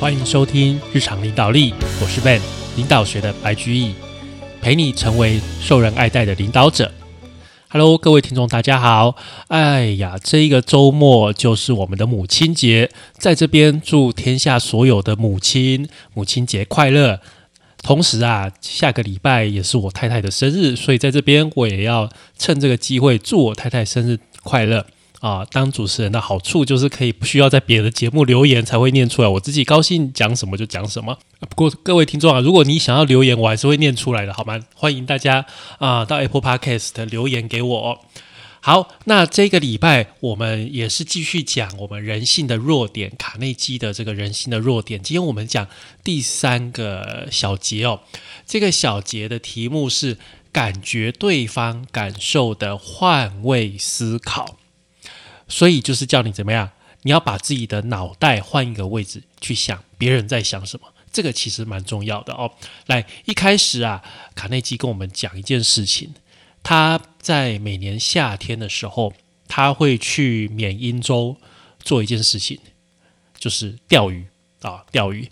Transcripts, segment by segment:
欢迎收听日常领导力，我是 Ben，领导学的白居易，陪你成为受人爱戴的领导者。Hello，各位听众，大家好。哎呀，这一个周末就是我们的母亲节，在这边祝天下所有的母亲母亲节快乐。同时啊，下个礼拜也是我太太的生日，所以在这边我也要趁这个机会祝我太太生日快乐。啊，当主持人的好处就是可以不需要在别的节目留言才会念出来，我自己高兴讲什么就讲什么。不过各位听众啊，如果你想要留言，我还是会念出来的，好吗？欢迎大家啊到 Apple Podcast 留言给我。好，那这个礼拜我们也是继续讲我们人性的弱点，卡内基的这个人性的弱点。今天我们讲第三个小节哦，这个小节的题目是感觉对方感受的换位思考。所以就是叫你怎么样？你要把自己的脑袋换一个位置去想别人在想什么，这个其实蛮重要的哦。来，一开始啊，卡内基跟我们讲一件事情，他在每年夏天的时候，他会去缅因州做一件事情，就是钓鱼啊，钓鱼。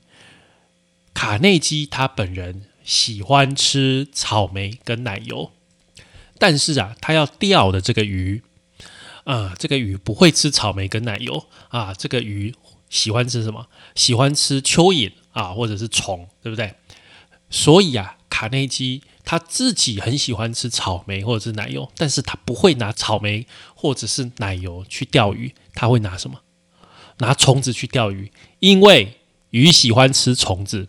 卡内基他本人喜欢吃草莓跟奶油，但是啊，他要钓的这个鱼。啊，这个鱼不会吃草莓跟奶油啊，这个鱼喜欢吃什么？喜欢吃蚯蚓啊，或者是虫，对不对？所以啊，卡内基他自己很喜欢吃草莓或者是奶油，但是他不会拿草莓或者是奶油去钓鱼，他会拿什么？拿虫子去钓鱼，因为鱼喜欢吃虫子，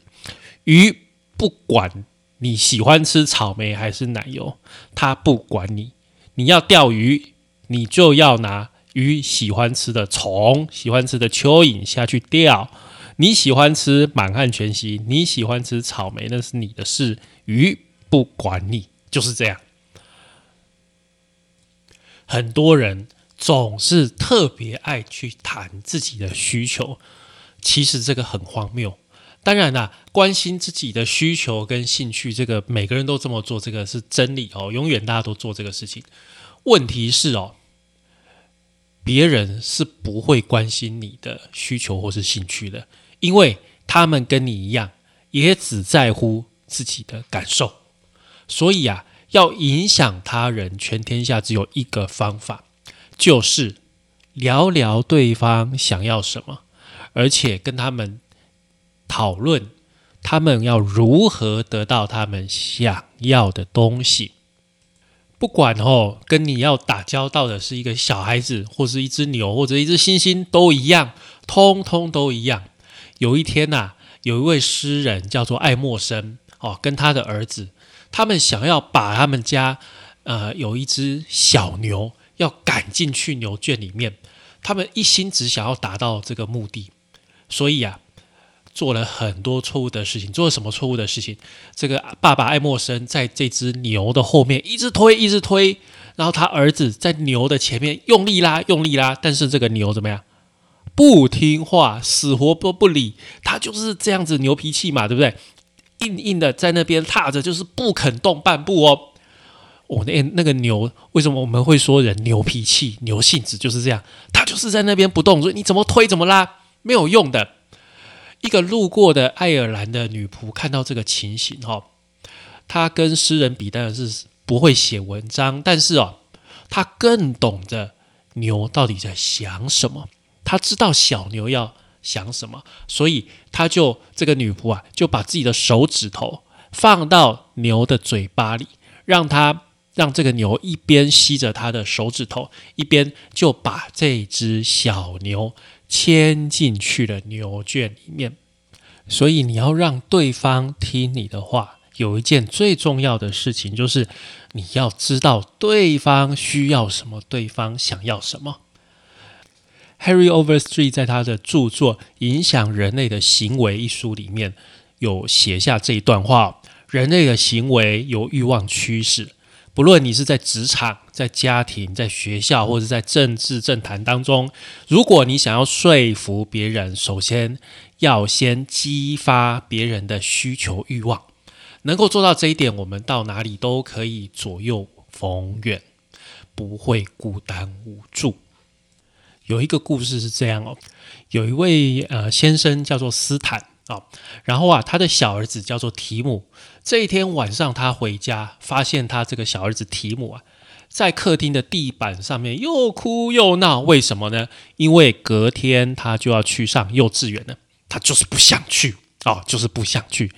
鱼不管你喜欢吃草莓还是奶油，它不管你，你要钓鱼。你就要拿鱼喜欢吃的虫、喜欢吃的蚯蚓下去钓。你喜欢吃满汉全席，你喜欢吃草莓，那是你的事，鱼不管你，就是这样。很多人总是特别爱去谈自己的需求，其实这个很荒谬。当然啦，关心自己的需求跟兴趣，这个每个人都这么做，这个是真理哦，永远大家都做这个事情。问题是哦。别人是不会关心你的需求或是兴趣的，因为他们跟你一样，也只在乎自己的感受。所以啊，要影响他人，全天下只有一个方法，就是聊聊对方想要什么，而且跟他们讨论他们要如何得到他们想要的东西。不管哦，跟你要打交道的是一个小孩子，或是一只牛，或者一只猩猩，都一样，通通都一样。有一天呐，有一位诗人叫做爱默生哦，跟他的儿子，他们想要把他们家呃有一只小牛要赶进去牛圈里面，他们一心只想要达到这个目的，所以啊。做了很多错误的事情，做了什么错误的事情？这个爸爸爱默生在这只牛的后面一直推，一直推，然后他儿子在牛的前面用力拉，用力拉，但是这个牛怎么样？不听话，死活都不理。他就是这样子牛脾气嘛，对不对？硬硬的在那边踏着，就是不肯动半步哦。我那那个牛，为什么我们会说人牛脾气、牛性子就是这样？他就是在那边不动，所以你怎么推怎么拉，没有用的。一个路过的爱尔兰的女仆看到这个情形，哈，她跟诗人比当然是不会写文章，但是哦，她更懂得牛到底在想什么，她知道小牛要想什么，所以她就这个女仆啊，就把自己的手指头放到牛的嘴巴里，让它让这个牛一边吸着她的手指头，一边就把这只小牛。牵进去了牛圈里面，所以你要让对方听你的话。有一件最重要的事情，就是你要知道对方需要什么，对方想要什么。Harry Overstreet 在他的著作《影响人类的行为》一书里面有写下这一段话：人类的行为有欲望驱使。不论你是在职场、在家庭、在学校，或者在政治政坛当中，如果你想要说服别人，首先要先激发别人的需求欲望。能够做到这一点，我们到哪里都可以左右逢源，不会孤单无助。有一个故事是这样哦，有一位呃先生叫做斯坦啊，然后啊他的小儿子叫做提姆。这一天晚上他回家，发现他这个小儿子提姆啊，在客厅的地板上面又哭又闹。为什么呢？因为隔天他就要去上幼稚园了，他就是不想去哦，就是不想去。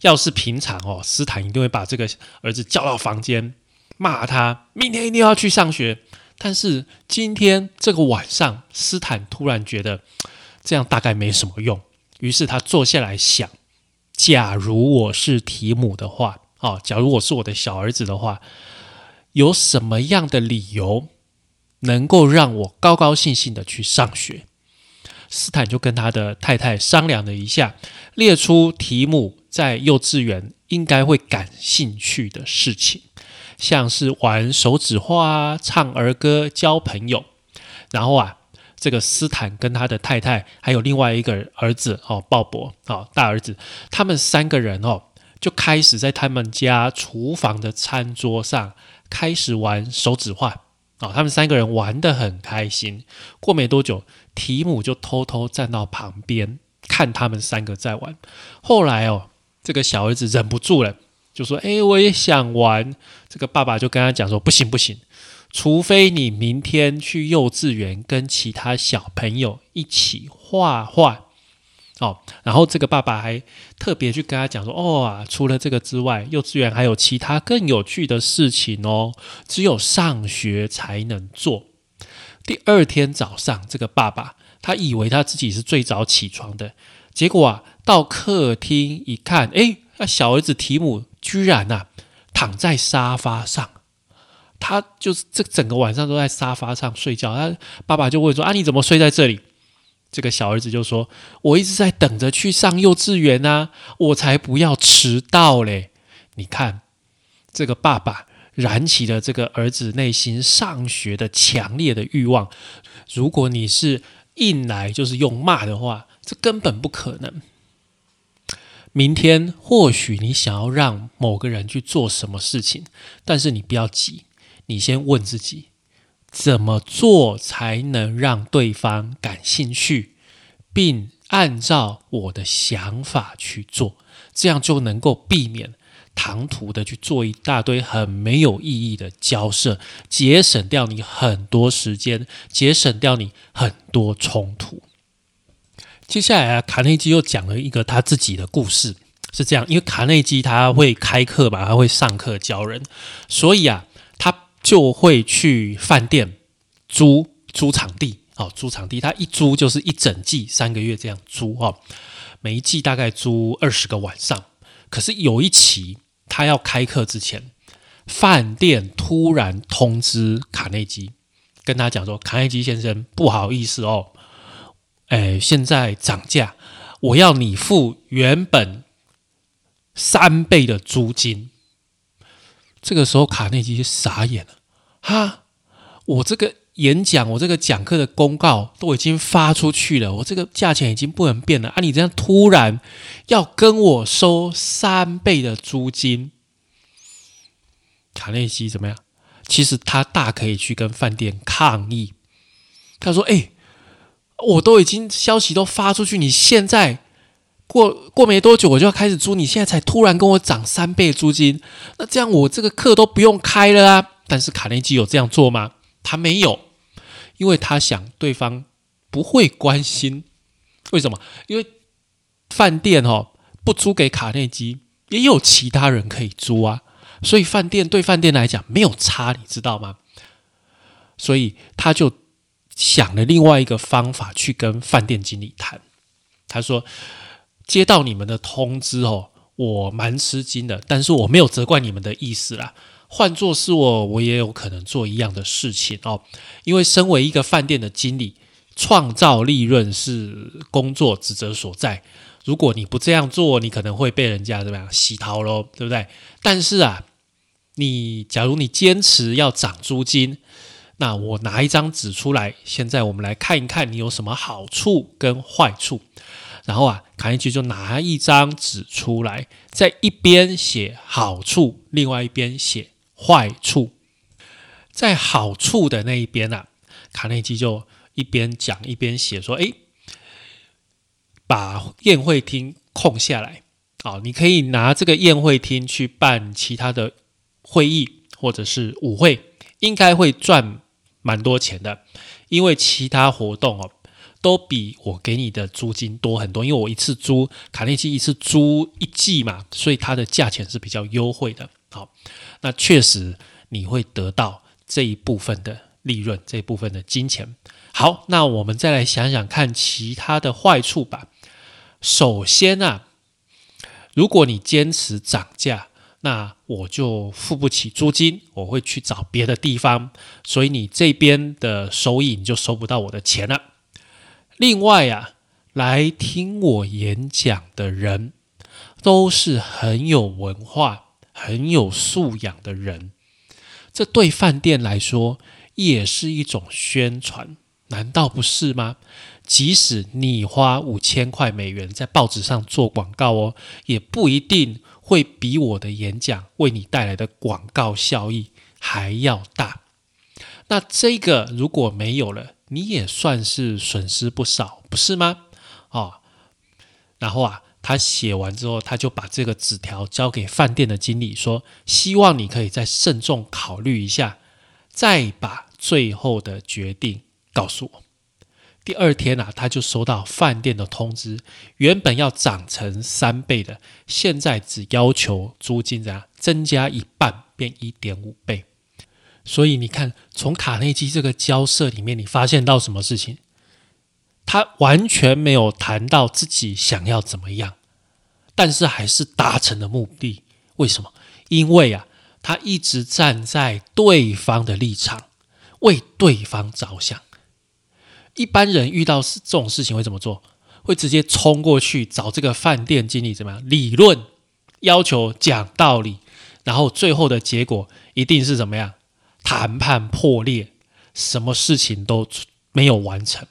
要是平常哦，斯坦一定会把这个儿子叫到房间，骂他明天一定要去上学。但是今天这个晚上，斯坦突然觉得这样大概没什么用，于是他坐下来想：假如我是提姆的话，哦，假如我是我的小儿子的话，有什么样的理由能够让我高高兴兴的去上学？斯坦就跟他的太太商量了一下，列出提姆在幼稚园应该会感兴趣的事情。像是玩手指画、唱儿歌、交朋友，然后啊，这个斯坦跟他的太太还有另外一个儿子哦，鲍勃哦，大儿子，他们三个人哦，就开始在他们家厨房的餐桌上开始玩手指画啊，他们三个人玩得很开心。过没多久，提姆就偷偷站到旁边看他们三个在玩。后来哦，这个小儿子忍不住了。就说：“哎，我也想玩。”这个爸爸就跟他讲说：“不行，不行，除非你明天去幼稚园跟其他小朋友一起画画。”哦，然后这个爸爸还特别去跟他讲说：“哦啊，除了这个之外，幼稚园还有其他更有趣的事情哦，只有上学才能做。”第二天早上，这个爸爸他以为他自己是最早起床的，结果啊，到客厅一看，哎，那小儿子提姆。居然呐，躺在沙发上，他就是这整个晚上都在沙发上睡觉。他爸爸就问说：“啊，你怎么睡在这里？”这个小儿子就说：“我一直在等着去上幼稚园啊，我才不要迟到嘞！”你看，这个爸爸燃起了这个儿子内心上学的强烈的欲望。如果你是硬来就是用骂的话，这根本不可能。明天或许你想要让某个人去做什么事情，但是你不要急，你先问自己，怎么做才能让对方感兴趣，并按照我的想法去做，这样就能够避免唐突的去做一大堆很没有意义的交涉，节省掉你很多时间，节省掉你很多冲突。接下来啊，卡内基又讲了一个他自己的故事，是这样，因为卡内基他会开课嘛，他会上课教人，所以啊，就会去饭店租租场地，哦，租场地，他一租就是一整季三个月这样租哦，每一季大概租二十个晚上。可是有一期他要开课之前，饭店突然通知卡内基，跟他讲说，卡内基先生，不好意思哦。哎，现在涨价，我要你付原本三倍的租金。这个时候，卡内基傻眼了，哈，我这个演讲，我这个讲课的公告都已经发出去了，我这个价钱已经不能变了啊！你这样突然要跟我收三倍的租金，卡内基怎么样？其实他大可以去跟饭店抗议，他说：“哎。”我都已经消息都发出去，你现在过过没多久我就要开始租，你现在才突然跟我涨三倍租金，那这样我这个课都不用开了啊！但是卡内基有这样做吗？他没有，因为他想对方不会关心。为什么？因为饭店哦不租给卡内基，也有其他人可以租啊，所以饭店对饭店来讲没有差，你知道吗？所以他就。想了另外一个方法去跟饭店经理谈，他说：“接到你们的通知哦，我蛮吃惊的，但是我没有责怪你们的意思啦。换做是我，我也有可能做一样的事情哦。因为身为一个饭店的经理，创造利润是工作职责所在。如果你不这样做，你可能会被人家怎么样洗逃喽，对不对？但是啊，你假如你坚持要涨租金。”那我拿一张纸出来，现在我们来看一看你有什么好处跟坏处。然后啊，卡内基就拿一张纸出来，在一边写好处，另外一边写坏处。在好处的那一边啊，卡内基就一边讲一边写说：“诶，把宴会厅空下来，啊，你可以拿这个宴会厅去办其他的会议或者是舞会，应该会赚蛮多钱的，因为其他活动哦。”都比我给你的租金多很多，因为我一次租卡内基一次租一季嘛，所以它的价钱是比较优惠的。好，那确实你会得到这一部分的利润，这一部分的金钱。好，那我们再来想想看其他的坏处吧。首先啊，如果你坚持涨价，那我就付不起租金，我会去找别的地方，所以你这边的收益你就收不到我的钱了。另外呀，来听我演讲的人都是很有文化、很有素养的人，这对饭店来说也是一种宣传，难道不是吗？即使你花五千块美元在报纸上做广告哦，也不一定会比我的演讲为你带来的广告效益还要大。那这个如果没有了，你也算是损失不少，不是吗？哦，然后啊，他写完之后，他就把这个纸条交给饭店的经理，说希望你可以再慎重考虑一下，再把最后的决定告诉我。第二天啊，他就收到饭店的通知，原本要涨成三倍的，现在只要求租金怎样增加一半，变一点五倍。所以你看，从卡内基这个交涉里面，你发现到什么事情？他完全没有谈到自己想要怎么样，但是还是达成了目的。为什么？因为啊，他一直站在对方的立场，为对方着想。一般人遇到这种事情会怎么做？会直接冲过去找这个饭店经理怎么样理论，要求讲道理，然后最后的结果一定是怎么样？谈判破裂，什么事情都没有完成。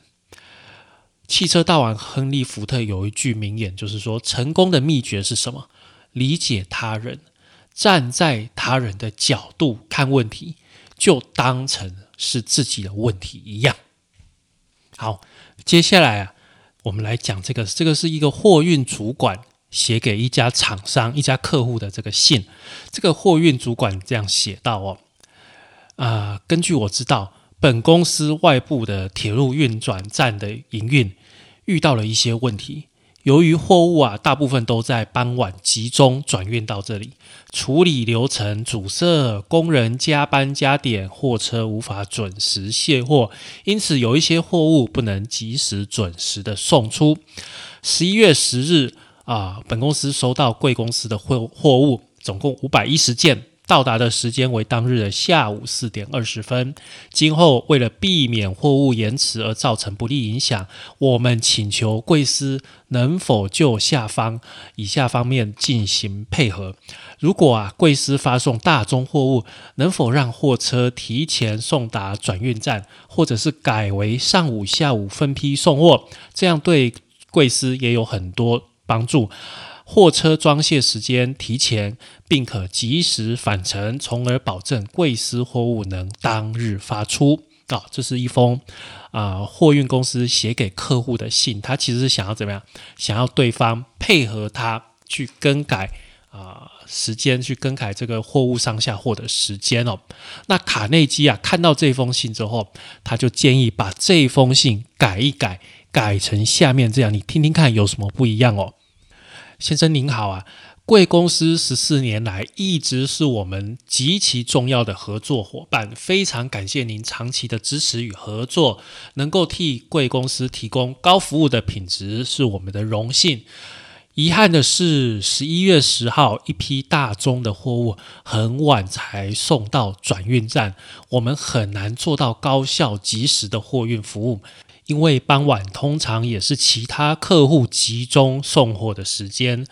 汽车大王亨利·福特有一句名言，就是说：成功的秘诀是什么？理解他人，站在他人的角度看问题，就当成是自己的问题一样。好，接下来啊，我们来讲这个，这个是一个货运主管写给一家厂商、一家客户的这个信。这个货运主管这样写道：哦。啊，根据我知道，本公司外部的铁路运转站的营运遇到了一些问题。由于货物啊，大部分都在傍晚集中转运到这里，处理流程阻塞，工人加班加点，货车无法准时卸货，因此有一些货物不能及时准时的送出。十一月十日啊，本公司收到贵公司的货货物，总共五百一十件。到达的时间为当日的下午四点二十分。今后为了避免货物延迟而造成不利影响，我们请求贵司能否就下方以下方面进行配合。如果啊贵司发送大宗货物，能否让货车提前送达转运站，或者是改为上午、下午分批送货？这样对贵司也有很多帮助。货车装卸时间提前，并可及时返程，从而保证贵司货物能当日发出。啊，这是一封啊货运公司写给客户的信，他其实是想要怎么样？想要对方配合他去更改啊时间，去更改这个货物上下货的时间哦。那卡内基啊看到这封信之后，他就建议把这封信改一改，改成下面这样，你听听看有什么不一样哦。先生您好啊，贵公司十四年来一直是我们极其重要的合作伙伴，非常感谢您长期的支持与合作，能够替贵公司提供高服务的品质是我们的荣幸。遗憾的是，十一月十号一批大宗的货物很晚才送到转运站，我们很难做到高效及时的货运服务。因为傍晚通常也是其他客户集中送货的时间，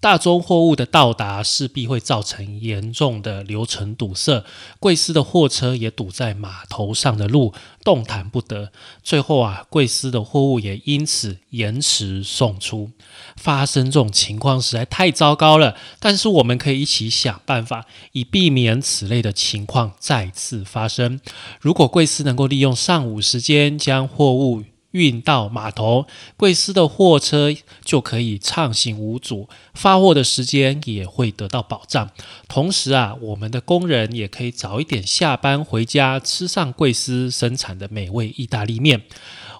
大宗货物的到达势必会造成严重的流程堵塞，贵司的货车也堵在码头上的路，动弹不得。最后啊，贵司的货物也因此延迟送出。发生这种情况实在太糟糕了，但是我们可以一起想办法，以避免此类的情况再次发生。如果贵司能够利用上午时间将货物，运到码头，贵司的货车就可以畅行无阻，发货的时间也会得到保障。同时啊，我们的工人也可以早一点下班回家，吃上贵司生产的美味意大利面。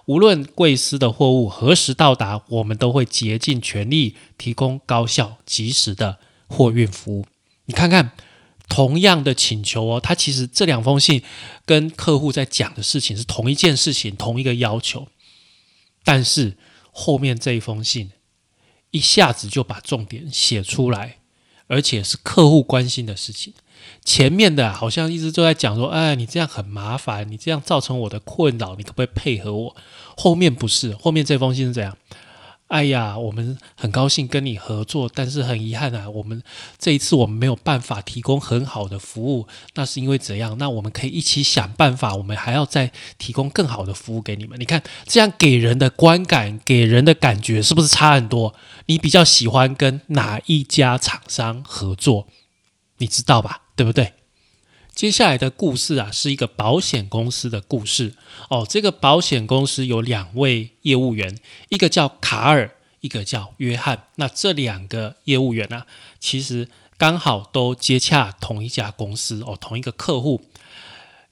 无论贵司的货物何时到达，我们都会竭尽全力提供高效、及时的货运服务。你看看，同样的请求哦，他其实这两封信跟客户在讲的事情是同一件事情，同一个要求。但是后面这一封信一下子就把重点写出来，而且是客户关心的事情。前面的好像一直都在讲说：“哎，你这样很麻烦，你这样造成我的困扰，你可不可以配合我？”后面不是，后面这封信是怎样？哎呀，我们很高兴跟你合作，但是很遗憾啊，我们这一次我们没有办法提供很好的服务，那是因为怎样？那我们可以一起想办法，我们还要再提供更好的服务给你们。你看，这样给人的观感、给人的感觉是不是差很多？你比较喜欢跟哪一家厂商合作？你知道吧？对不对？接下来的故事啊，是一个保险公司的故事哦。这个保险公司有两位业务员，一个叫卡尔，一个叫约翰。那这两个业务员呢，其实刚好都接洽同一家公司哦，同一个客户。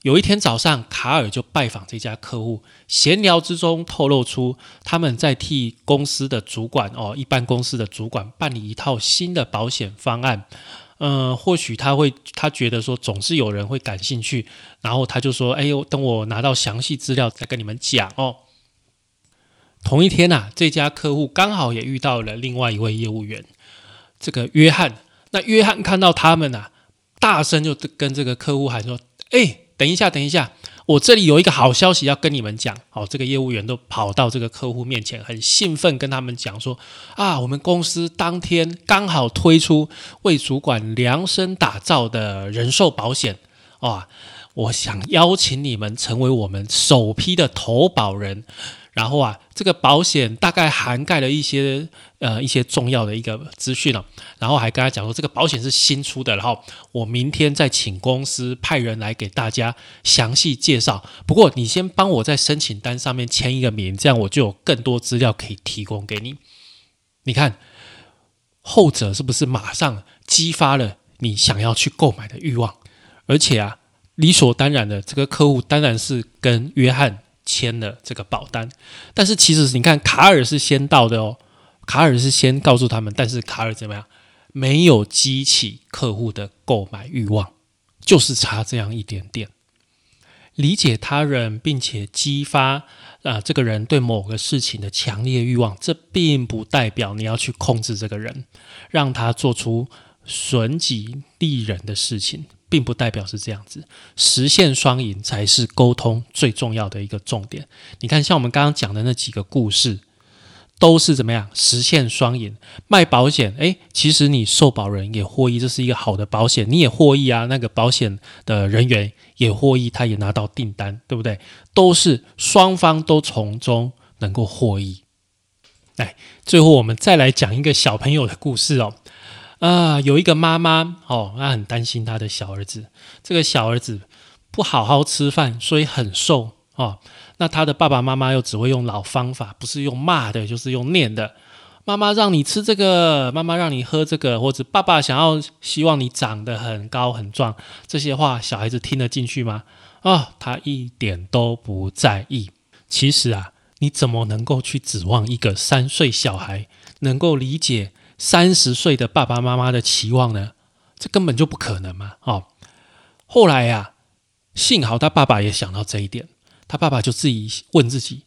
有一天早上，卡尔就拜访这家客户，闲聊之中透露出他们在替公司的主管哦，一般公司的主管办理一套新的保险方案。嗯，或许他会，他觉得说总是有人会感兴趣，然后他就说：“哎呦，等我拿到详细资料再跟你们讲哦。”同一天呐，这家客户刚好也遇到了另外一位业务员，这个约翰。那约翰看到他们呐，大声就跟这个客户喊说：“哎，等一下，等一下。”我这里有一个好消息要跟你们讲，好，这个业务员都跑到这个客户面前，很兴奋跟他们讲说，啊，我们公司当天刚好推出为主管量身打造的人寿保险，哇，我想邀请你们成为我们首批的投保人。然后啊，这个保险大概涵盖了一些呃一些重要的一个资讯了，然后还跟他讲说这个保险是新出的，然后我明天再请公司派人来给大家详细介绍。不过你先帮我在申请单上面签一个名，这样我就有更多资料可以提供给你。你看后者是不是马上激发了你想要去购买的欲望？而且啊，理所当然的，这个客户当然是跟约翰。签了这个保单，但是其实你看，卡尔是先到的哦。卡尔是先告诉他们，但是卡尔怎么样？没有激起客户的购买欲望，就是差这样一点点。理解他人，并且激发啊这个人对某个事情的强烈欲望，这并不代表你要去控制这个人，让他做出损己利人的事情。并不代表是这样子，实现双赢才是沟通最重要的一个重点。你看，像我们刚刚讲的那几个故事，都是怎么样实现双赢？卖保险，诶，其实你受保人也获益，这是一个好的保险，你也获益啊。那个保险的人员也获益，他也拿到订单，对不对？都是双方都从中能够获益。来，最后我们再来讲一个小朋友的故事哦。啊，有一个妈妈哦，她很担心她的小儿子。这个小儿子不好好吃饭，所以很瘦哦。那他的爸爸妈妈又只会用老方法，不是用骂的，就是用念的。妈妈让你吃这个，妈妈让你喝这个，或者爸爸想要希望你长得很高很壮，这些话小孩子听得进去吗？啊，他一点都不在意。其实啊，你怎么能够去指望一个三岁小孩能够理解？三十岁的爸爸妈妈的期望呢？这根本就不可能嘛！哦，后来呀，幸好他爸爸也想到这一点，他爸爸就自己问自己：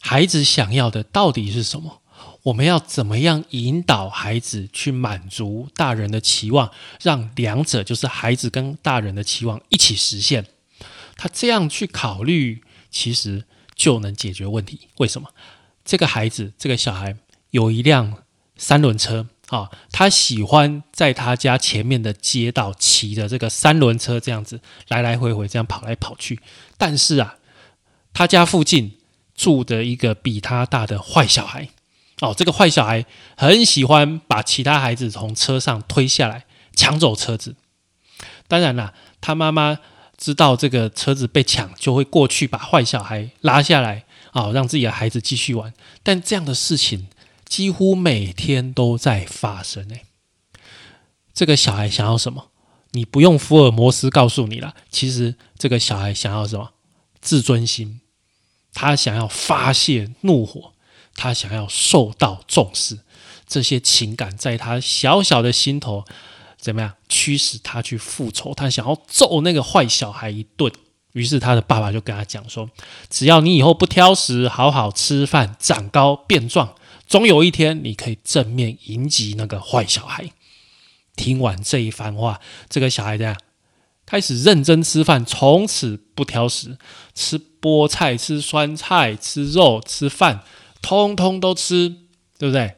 孩子想要的到底是什么？我们要怎么样引导孩子去满足大人的期望，让两者就是孩子跟大人的期望一起实现？他这样去考虑，其实就能解决问题。为什么？这个孩子，这个小孩有一辆三轮车。啊，他喜欢在他家前面的街道骑着这个三轮车这样子来来回回这样跑来跑去。但是啊，他家附近住的一个比他大的坏小孩哦，这个坏小孩很喜欢把其他孩子从车上推下来抢走车子。当然啦，他妈妈知道这个车子被抢，就会过去把坏小孩拉下来啊，让自己的孩子继续玩。但这样的事情。几乎每天都在发生诶，这个小孩想要什么？你不用福尔摩斯告诉你了。其实这个小孩想要什么？自尊心，他想要发泄怒火，他想要受到重视。这些情感在他小小的心头怎么样驱使他去复仇？他想要揍那个坏小孩一顿。于是他的爸爸就跟他讲说：“只要你以后不挑食，好好吃饭，长高变壮。”总有一天，你可以正面迎击那个坏小孩。听完这一番话，这个小孩这样开始认真吃饭，从此不挑食，吃菠菜、吃酸菜、吃肉、吃饭，通通都吃，对不对？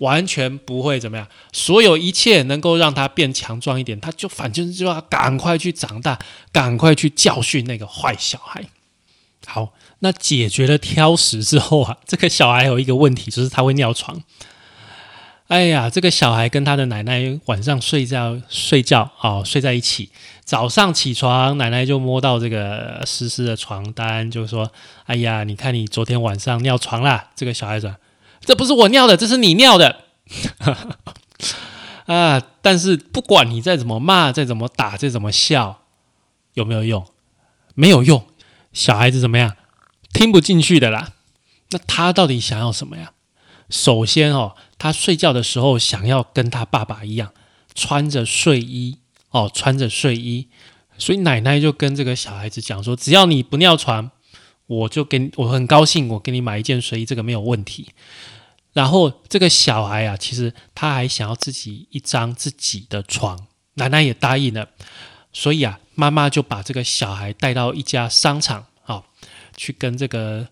完全不会怎么样。所有一切能够让他变强壮一点，他就反正就要赶快去长大，赶快去教训那个坏小孩。好。那解决了挑食之后啊，这个小孩有一个问题，就是他会尿床。哎呀，这个小孩跟他的奶奶晚上睡觉睡觉哦，睡在一起。早上起床，奶奶就摸到这个湿湿的床单，就说：“哎呀，你看你昨天晚上尿床啦。”这个小孩子，这不是我尿的，这是你尿的。啊！但是不管你再怎么骂，再怎么打，再怎么笑，有没有用？没有用。小孩子怎么样？听不进去的啦，那他到底想要什么呀？首先哦，他睡觉的时候想要跟他爸爸一样穿着睡衣哦，穿着睡衣，所以奶奶就跟这个小孩子讲说：只要你不尿床，我就给你，我很高兴，我给你买一件睡衣，这个没有问题。然后这个小孩啊，其实他还想要自己一张自己的床，奶奶也答应了，所以啊，妈妈就把这个小孩带到一家商场。去跟这个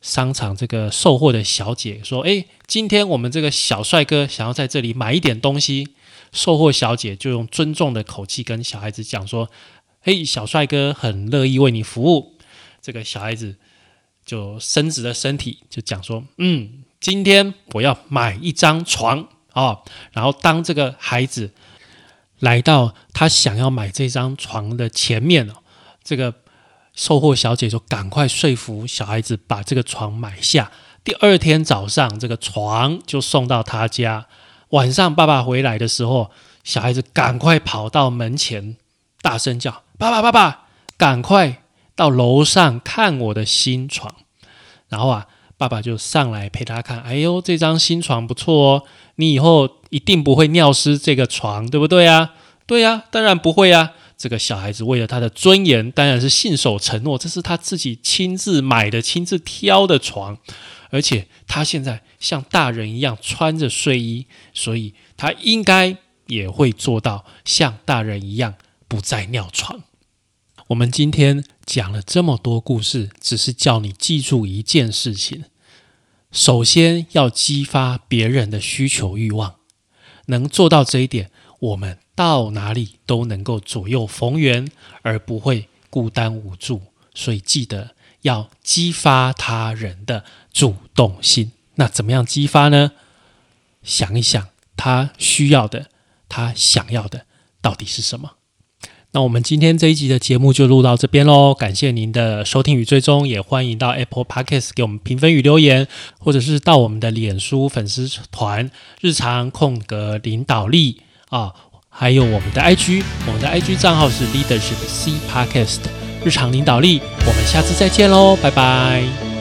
商场这个售货的小姐说：“哎，今天我们这个小帅哥想要在这里买一点东西。”售货小姐就用尊重的口气跟小孩子讲说：“嘿，小帅哥很乐意为你服务。”这个小孩子就伸直了身体，就讲说：“嗯，今天我要买一张床啊。”然后当这个孩子来到他想要买这张床的前面哦，这个。售货小姐就赶快说服小孩子把这个床买下。第二天早上，这个床就送到他家。晚上爸爸回来的时候，小孩子赶快跑到门前，大声叫：“爸爸，爸爸，赶快到楼上看我的新床！”然后啊，爸爸就上来陪他看。哎呦，这张新床不错哦，你以后一定不会尿湿这个床，对不对啊？对呀，当然不会呀。这个小孩子为了他的尊严，当然是信守承诺。这是他自己亲自买的、亲自挑的床，而且他现在像大人一样穿着睡衣，所以他应该也会做到像大人一样不再尿床。我们今天讲了这么多故事，只是叫你记住一件事情：首先要激发别人的需求欲望，能做到这一点，我们。到哪里都能够左右逢源，而不会孤单无助。所以记得要激发他人的主动性。那怎么样激发呢？想一想，他需要的，他想要的到底是什么？那我们今天这一集的节目就录到这边喽。感谢您的收听与追踪，也欢迎到 Apple Podcast 给我们评分与留言，或者是到我们的脸书粉丝团“日常空格领导力”啊。还有我们的 IG，我们的 IG 账号是 Leadership C Podcast，日常领导力。我们下次再见喽，拜拜。